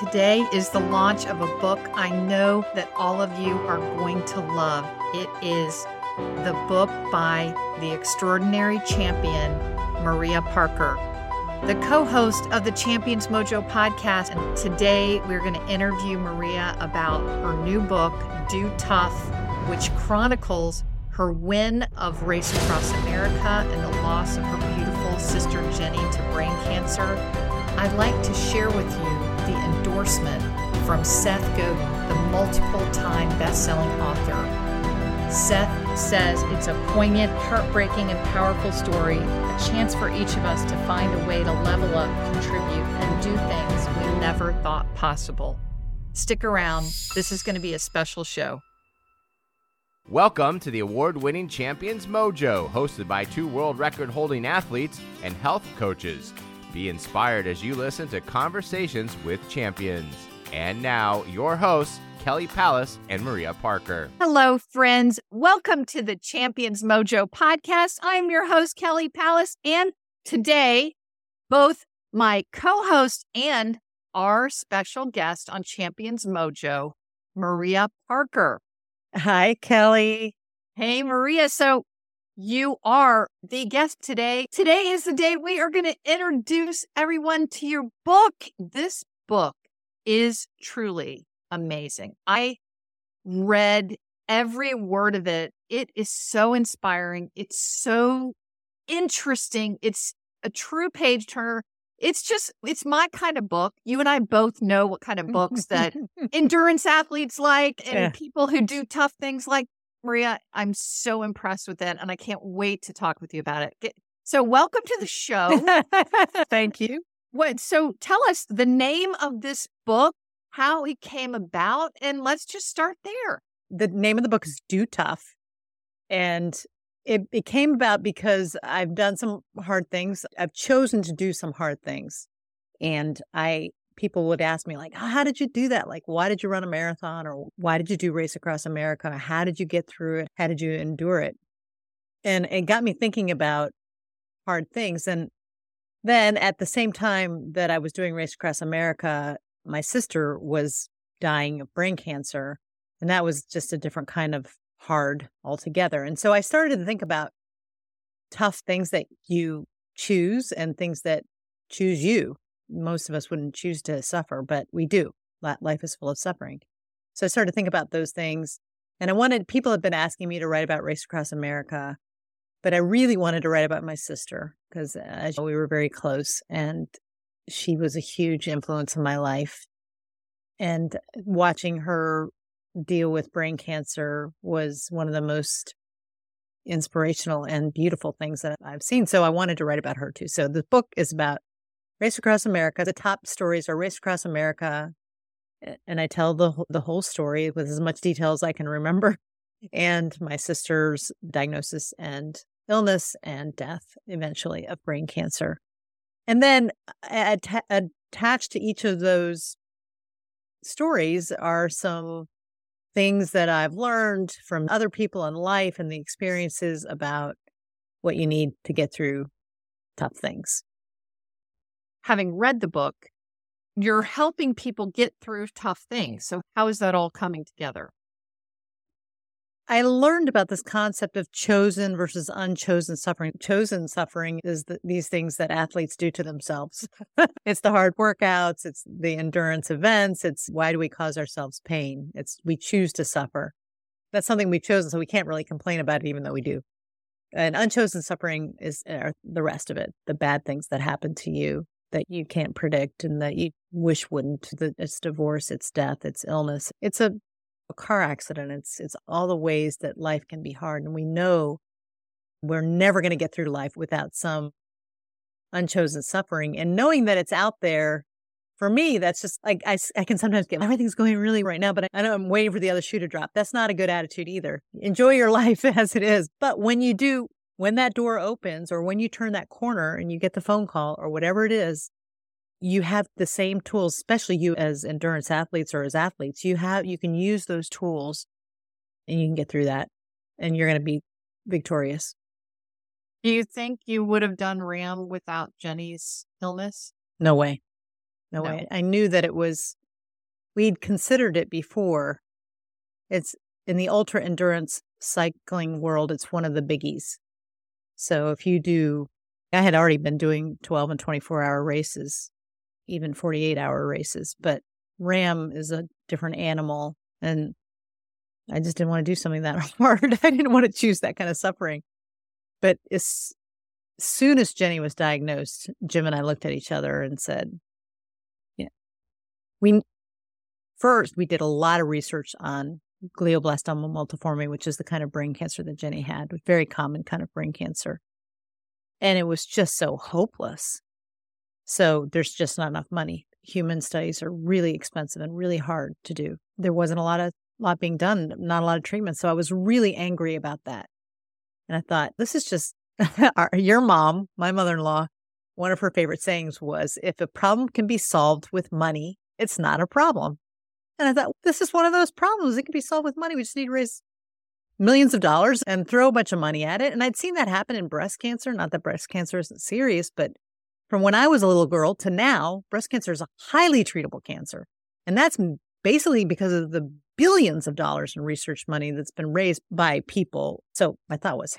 Today is the launch of a book I know that all of you are going to love. It is the book by the extraordinary champion, Maria Parker, the co host of the Champions Mojo podcast. And today we're going to interview Maria about her new book, Do Tough, which chronicles her win of Race Across America and the loss of her beautiful sister Jenny to brain cancer. I'd like to share with you endorsement from Seth Godin, the multiple time best selling author. Seth says it's a poignant, heartbreaking, and powerful story, a chance for each of us to find a way to level up, contribute, and do things we never thought possible. Stick around, this is going to be a special show. Welcome to the award winning Champions Mojo, hosted by two world record holding athletes and health coaches. Be inspired as you listen to conversations with champions. And now, your hosts, Kelly Palace and Maria Parker. Hello, friends. Welcome to the Champions Mojo podcast. I'm your host, Kelly Palace. And today, both my co host and our special guest on Champions Mojo, Maria Parker. Hi, Kelly. Hey, Maria. So, you are the guest today. Today is the day we are going to introduce everyone to your book. This book is truly amazing. I read every word of it. It is so inspiring. It's so interesting. It's a true page turner. It's just, it's my kind of book. You and I both know what kind of books that endurance athletes like and yeah. people who do tough things like. Maria, I'm so impressed with it and I can't wait to talk with you about it. So, welcome to the show. Thank you. What so tell us the name of this book, how it came about, and let's just start there. The name of the book is Do Tough. And it, it came about because I've done some hard things. I've chosen to do some hard things. And I people would ask me like oh, how did you do that? Like why did you run a marathon? Or why did you do race across america? How did you get through it? How did you endure it? And it got me thinking about hard things and then at the same time that i was doing race across america my sister was dying of brain cancer and that was just a different kind of hard altogether and so i started to think about tough things that you choose and things that choose you most of us wouldn't choose to suffer, but we do. Life is full of suffering. So I started to think about those things. And I wanted, people have been asking me to write about Race Across America, but I really wanted to write about my sister because uh, we were very close and she was a huge influence in my life. And watching her deal with brain cancer was one of the most inspirational and beautiful things that I've seen. So I wanted to write about her too. So the book is about Race Across America. The top stories are Race Across America, and I tell the the whole story with as much detail as I can remember, and my sister's diagnosis and illness and death eventually of brain cancer. And then att- attached to each of those stories are some things that I've learned from other people in life and the experiences about what you need to get through tough things having read the book, you're helping people get through tough things. So, how is that all coming together? I learned about this concept of chosen versus unchosen suffering. Chosen suffering is the, these things that athletes do to themselves. it's the hard workouts, it's the endurance events, it's why do we cause ourselves pain? It's we choose to suffer. That's something we've chosen, so we can't really complain about it, even though we do. And unchosen suffering is the rest of it, the bad things that happen to you that you can't predict and that you wish wouldn't. It's divorce, it's death, it's illness. It's a, a car accident. It's it's all the ways that life can be hard. And we know we're never going to get through life without some unchosen suffering. And knowing that it's out there, for me, that's just like I, I can sometimes get everything's going really right now, but I, I know I'm waiting for the other shoe to drop. That's not a good attitude either. Enjoy your life as it is. But when you do when that door opens or when you turn that corner and you get the phone call or whatever it is, you have the same tools, especially you as endurance athletes or as athletes, you have, you can use those tools and you can get through that and you're going to be victorious. Do you think you would have done RAAM without Jenny's illness? No way. No, no. way. I knew that it was we'd considered it before. It's in the ultra endurance cycling world, it's one of the biggies. So if you do, I had already been doing 12 and 24 hour races, even 48 hour races, but RAAM is a different animal. And I just didn't want to do something that hard. I didn't want to choose that kind of suffering. But as soon as Jenny was diagnosed, Jim and I looked at each other and said, yeah, we first we did a lot of research on glioblastoma multiforme, which is the kind of brain cancer that Jenny had, very common kind of brain cancer. And it was just so hopeless. So there's just not enough money. Human studies are really expensive and really hard to do. There wasn't a lot of lot being done, not a lot of treatment. So I was really angry about that. And I thought, this is just our, your mom, my mother in law, one of her favorite sayings was if a problem can be solved with money, it's not a problem. And I thought, this is one of those problems. It can be solved with money. We just need to raise millions of dollars and throw a bunch of money at it. And I'd seen that happen in breast cancer. Not that breast cancer isn't serious, but from when I was a little girl to now, breast cancer is a highly treatable cancer. And that's basically because of the billions of dollars in research money that's been raised by people. So my thought was,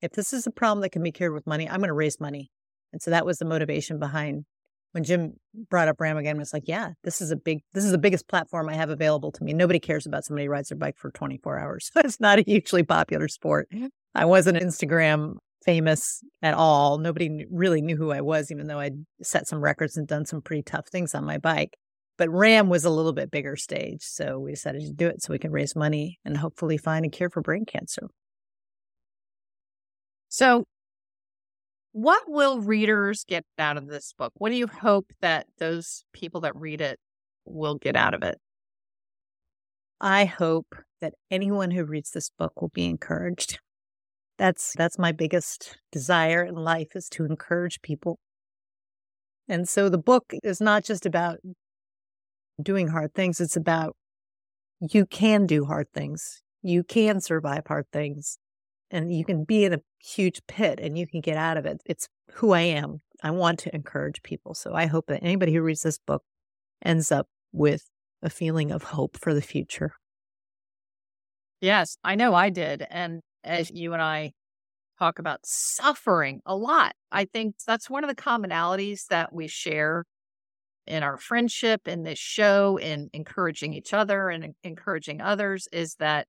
if this is a problem that can be cured with money, I'm going to raise money. And so that was the motivation behind when Jim brought up RAAM again, was like, yeah, this is a big, this is the biggest platform I have available to me. Nobody cares about somebody who rides their bike for 24 hours. it's not a hugely popular sport. Mm-hmm. I wasn't Instagram famous at all. Nobody really knew who I was, even though I'd set some records and done some pretty tough things on my bike. But RAAM was a little bit bigger stage. So we decided to do it so we can raise money and hopefully find a cure for brain cancer. So what will readers get out of this book? What do you hope that those people that read it will get out of it? I hope that anyone who reads this book will be encouraged. That's that's my biggest desire in life is to encourage people. And so the book is not just about doing hard things, it's about you can do hard things. You can survive hard things and you can be in a huge pit and you can get out of it. It's who I am. I want to encourage people. So I hope that anybody who reads this book ends up with a feeling of hope for the future. Yes, I know I did. And as you and I talk about suffering a lot, I think that's one of the commonalities that we share in our friendship, in this show, in encouraging each other and encouraging others is that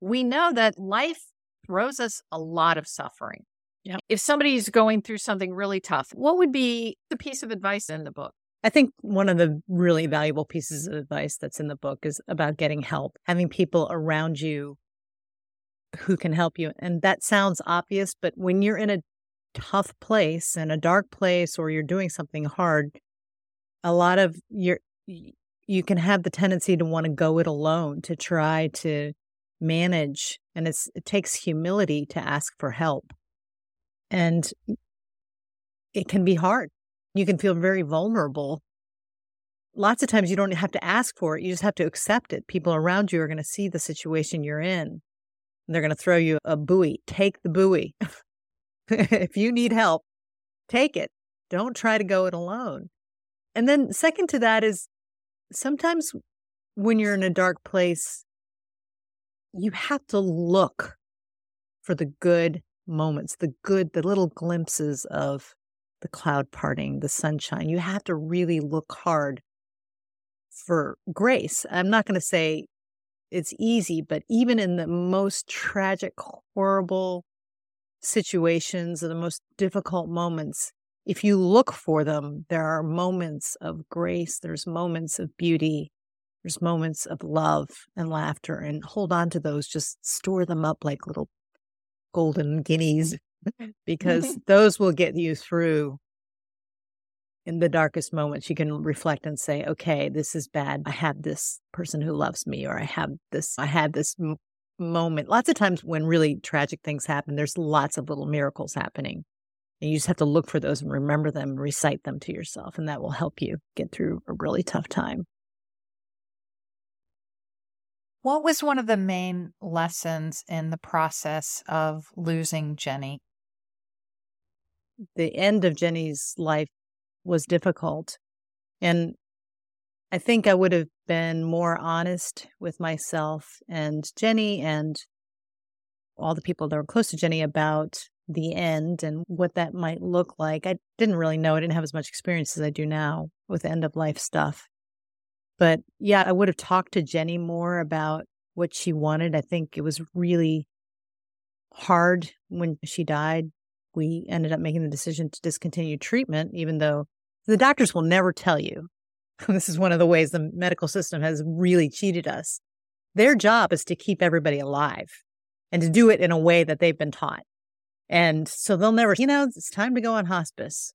we know that life throws us a lot of suffering. Yeah. If somebody's going through something really tough, what would be the piece of advice in the book? I think one of the really valuable pieces of advice that's in the book is about getting help, having people around you who can help you. And that sounds obvious, but when you're in a tough place and a dark place or you're doing something hard, a lot of your you can have the tendency to want to go it alone to try to manage and it takes humility to ask for help. And it can be hard. You can feel very vulnerable. Lots of times you don't have to ask for it you just have to accept it. People around you are going to see the situation you're in. They're going to throw you a buoy. Take the buoy. If you need help take it. Don't try to go it alone. And then second to that is sometimes when you're in a dark place you have to look for the good moments, the good, the little glimpses of the cloud parting, the sunshine. You have to really look hard for grace. I'm not going to say it's easy, but even in the most tragic, horrible situations or the most difficult moments, if you look for them, there are moments of grace, there's moments of beauty, there's moments of love and laughter, and hold on to those. Just store them up like little golden guineas mm. because those will get you through in the darkest moments. You can reflect and say, okay, this is bad. I have this person who loves me, or I have this, I had this m- moment. Lots of times when really tragic things happen, there's lots of little miracles happening. And you just have to look for those and remember them and recite them to yourself. And that will help you get through a really tough time. What was one of the main lessons in the process of losing Jenny? The end of Jenny's life was difficult. And I think I would have been more honest with myself and Jenny and all the people that were close to Jenny about the end and what that might look like. I didn't really know. I didn't have as much experience as I do now with end of life stuff. But yeah, I would have talked to Jenny more about what she wanted. I think it was really hard when she died. We ended up making the decision to discontinue treatment, even though the doctors will never tell you. this is one of the ways the medical system has really cheated us. Their job is to keep everybody alive and to do it in a way that they've been taught. And so they'll never, you know, it's time to go on hospice.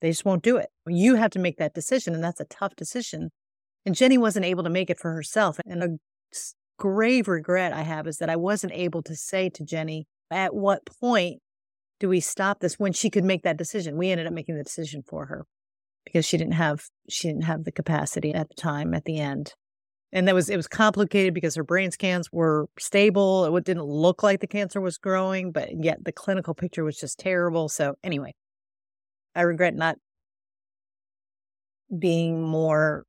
They just won't do it. You have to make that decision, and that's a tough decision. And Jenny wasn't able to make it for herself. And a grave regret I have is that I wasn't able to say to Jenny, at what point do we stop this when she could make that decision? We ended up making the decision for her because she didn't have she didn't have the capacity at the time at the end and that was it was complicated because her brain scans were stable it didn't look like the cancer was growing but yet the clinical picture was just terrible so anyway i regret not being more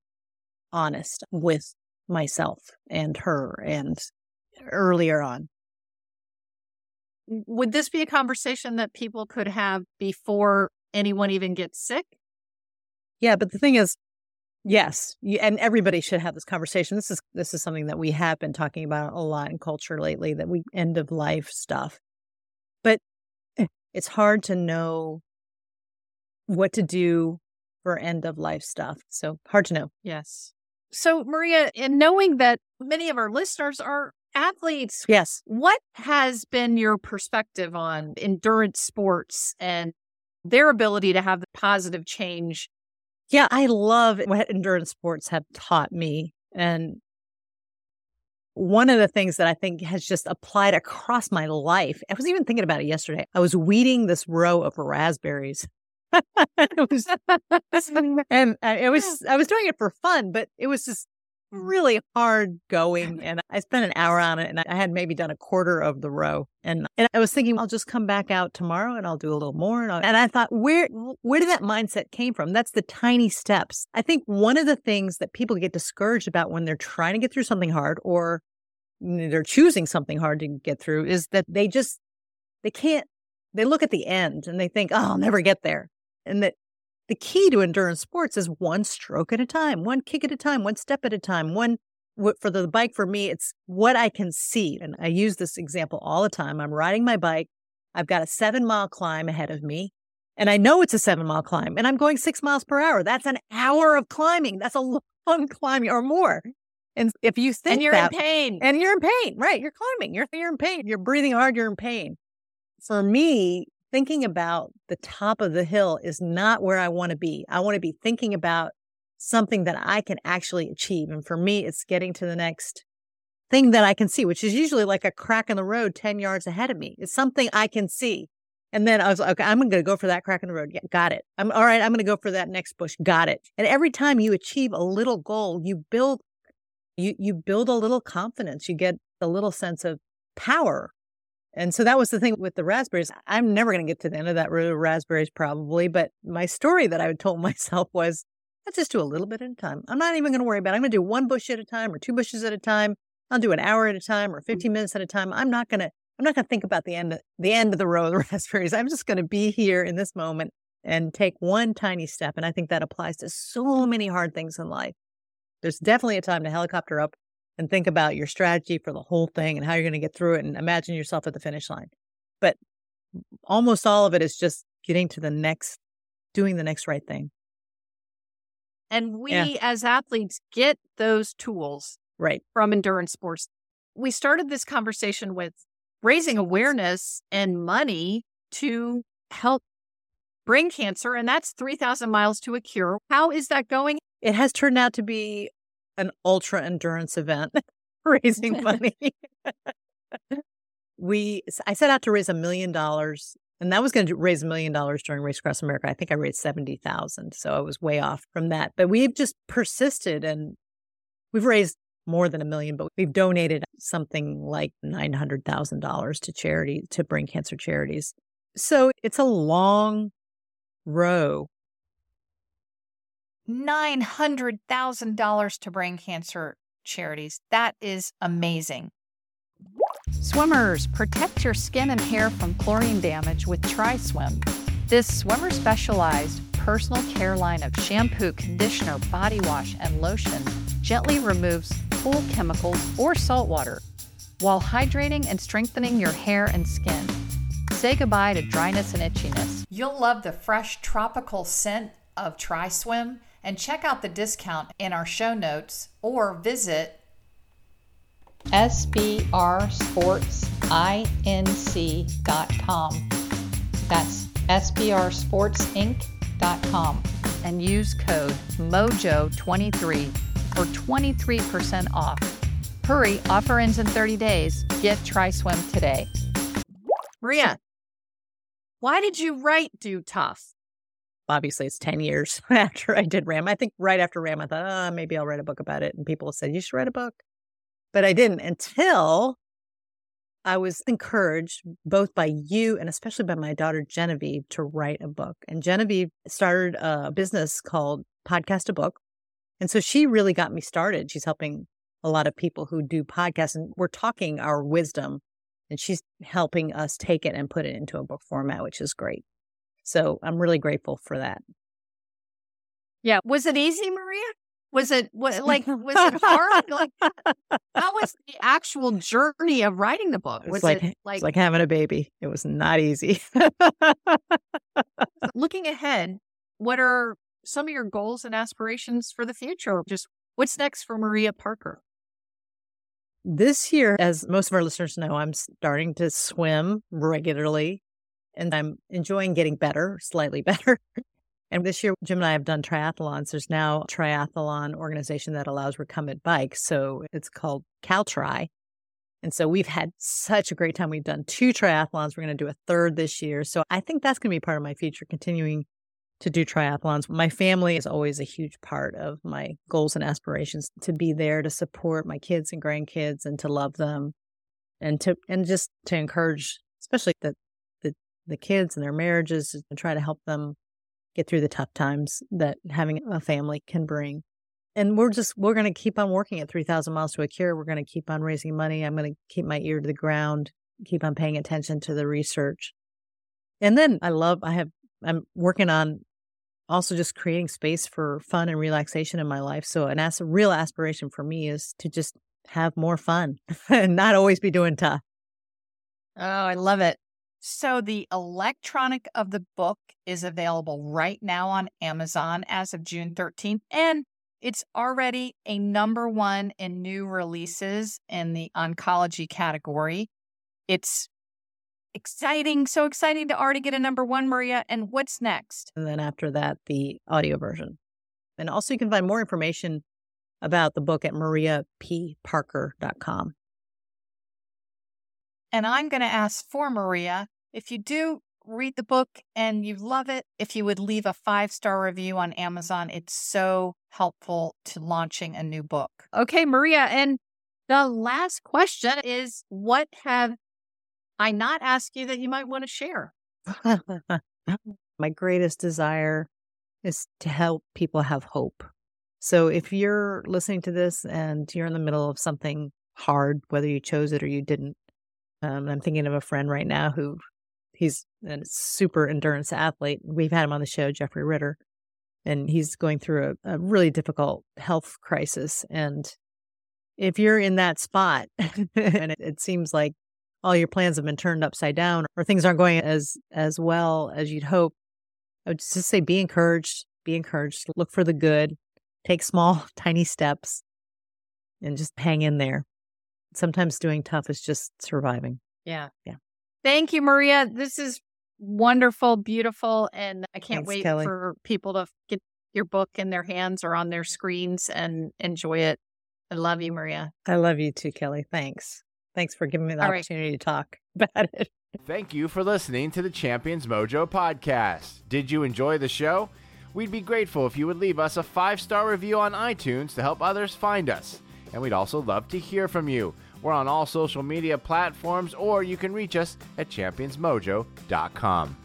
honest with myself and her and earlier on would this be a conversation that people could have before anyone even gets sick yeah but the thing is Yes, and everybody should have this conversation. This is this is something that we have been talking about a lot in culture lately. That we end of life stuff, but eh, it's hard to know what to do for end of life stuff. So hard to know. Yes. So Maria, in knowing that many of our listeners are athletes, yes, what has been your perspective on endurance sports and their ability to have the positive change yeah, I love what endurance sports have taught me. And one of the things that I think has just applied across my life, I was even thinking about it yesterday. I was weeding this row of raspberries. it was, and uh, it was, I was doing it for fun, but it was just really hard going. And I spent an hour on it and I had maybe done a quarter of the row. And, and I was thinking, I'll just come back out tomorrow and I'll do a little more. And, and I thought, where, where did that mindset came from? That's the tiny steps. I think one of the things that people get discouraged about when they're trying to get through something hard or they're choosing something hard to get through is that they just, they can't, they look at the end and they think, oh, I'll never get there. And that the key to endurance sports is one stroke at a time, one kick at a time, one step at a time, one for the bike for me it's what i can see. And i use this example all the time. I'm riding my bike. I've got a seven mile climb ahead of me and i know it's a seven mile climb and i'm going six miles per hour. That's an hour of climbing. That's a long climbing or more. And if you think and you're that, in pain. and you're in pain right you're climbing you're, you're in pain you're breathing hard you're in pain. For me thinking about the top of the hill is not where I want to be. I want to be thinking about something that I can actually achieve. And for me, it's getting to the next thing that I can see, which is usually like a crack in the road 10 yards ahead of me. It's something I can see. And then I was like, okay, I'm going to go for that crack in the road. Yeah, got it. I'm all right. I'm going to go for that next bush. Got it. And every time you achieve a little goal, you build, you, you build a little confidence. You get a little sense of power and so that was the thing with the raspberries. I'm never going to get to the end of that row of raspberries, probably. But my story that I had told myself was, let's just do a little bit at a time. I'm not even going to worry about it. I'm going to do one bush at a time or two bushes at a time. I'll do an hour at a time or mm. 15 minutes at a time. I'm not going to, I'm not going to think about the end, of, the end of the row of the raspberries. I'm just going to be here in this moment and take one tiny step. And I think that applies to so many hard things in life. There's definitely a time to helicopter up and think about your strategy for the whole thing and how you're going to get through it and imagine yourself at the finish line. But almost all of it is just getting to the next, doing the next right thing. And we yeah. as athletes get those tools right from endurance sports. We started this conversation with raising awareness and money to help brain cancer, and that's 3,000 miles to a cure. How is that going? It has turned out to be an ultra endurance event raising money. we I set out to raise a million dollars and that was going to raise a million dollars during Race Across America. I think I raised 70,000, so I was way off from that. But we've just persisted and we've raised more than a million, but we've donated something like $900,000 to charity to brain cancer charities. So it's a long row $900,000 to brain cancer charities. That is amazing. Swimmers, protect your skin and hair from chlorine damage with TriSwim. This swimmer specialized personal care line of shampoo, conditioner, body wash, and lotion gently removes pool chemicals or salt water while hydrating and strengthening your hair and skin. Say goodbye to dryness and itchiness. You'll love the fresh tropical scent of TriSwim and check out the discount in our show notes or visit sbrsportsinc.com. That's sbrsportsinc.com and use code MOJO23 for 23% off. Hurry, offer ends in 30 days. Get TriSwim today. Maria, why did you write Do Tough? Obviously, it's 10 years after I did RAAM. I think right after RAAM, I thought, oh, maybe I'll write a book about it. And people said, you should write a book. But I didn't until I was encouraged both by you and especially by my daughter Genevieve to write a book. And Genevieve started a business called Podcast2Book. And so she really got me started. She's helping a lot of people who do podcasts and we're talking our wisdom and she's helping us take it and put it into a book format, which is great. So I'm really grateful for that. Yeah. Was it easy, Maria? Was it was, like was it hard? like how was the actual journey of writing the book? Was like, it like like having a baby? It was not easy. looking ahead, what are some of your goals and aspirations for the future? Just what's next for Maria Parker? This year, as most of our listeners know, I'm starting to swim regularly and I'm enjoying getting better, slightly better. And this year, Jim and I have done triathlons. There's now a triathlon organization that allows recumbent bikes. So it's called CalTri. And so we've had such a great time. We've done two triathlons. We're going to do a third this year. So I think that's going to be part of my future, continuing to do triathlons. My family is always a huge part of my goals and aspirations to be there to support my kids and grandkids and to love them and to and just to encourage especially the the, kids and their marriages and try to help them get through the tough times that having a family can bring. And we're just we're going to keep on working at 3000 miles to a cure. We're going to keep on raising money. I'm going to keep my ear to the ground, keep on paying attention to the research. And then I love I have I'm working on also just creating space for fun and relaxation in my life. So an as- real aspiration for me is to just have more fun and not always be doing tough. Oh, I love it. So the electronic of the book is available right now on Amazon as of June 13th and it's already a number 1 in new releases in the oncology category. It's exciting, so exciting to already get a number 1 Maria and what's next? And then after that the audio version. And also you can find more information about the book at mariapparker.com. And I'm going to ask for Maria if you do read the book and you love it, if you would leave a five star review on Amazon, it's so helpful to launching a new book. Okay, Maria. And the last question is what have I not asked you that you might want to share? My greatest desire is to help people have hope. So if you're listening to this and you're in the middle of something hard, whether you chose it or you didn't, um, I'm thinking of a friend right now who he's a super endurance athlete. We've had him on the show, Jeffrey Ritter, and he's going through a, a really difficult health crisis. And if you're in that spot and it, it seems like all your plans have been turned upside down or things aren't going as as well as you'd hope, I would just say be encouraged, be encouraged, look for the good, take small, tiny steps, and just hang in there. Sometimes doing tough is just surviving. Yeah. Yeah. Thank you, Maria. This is wonderful, beautiful, and I can't Thanks, wait Kelly. for people to get your book in their hands or on their screens and enjoy it. I love you, Maria. I love you too, Kelly. Thanks. Thanks for giving me the All right. opportunity to talk about it. Thank you for listening to the Champions Mojo podcast. Did you enjoy the show? We'd be grateful if you would leave us a five star review on iTunes to help others find us. And we'd also love to hear from you. We're on all social media platforms, or you can reach us at championsmojo.com.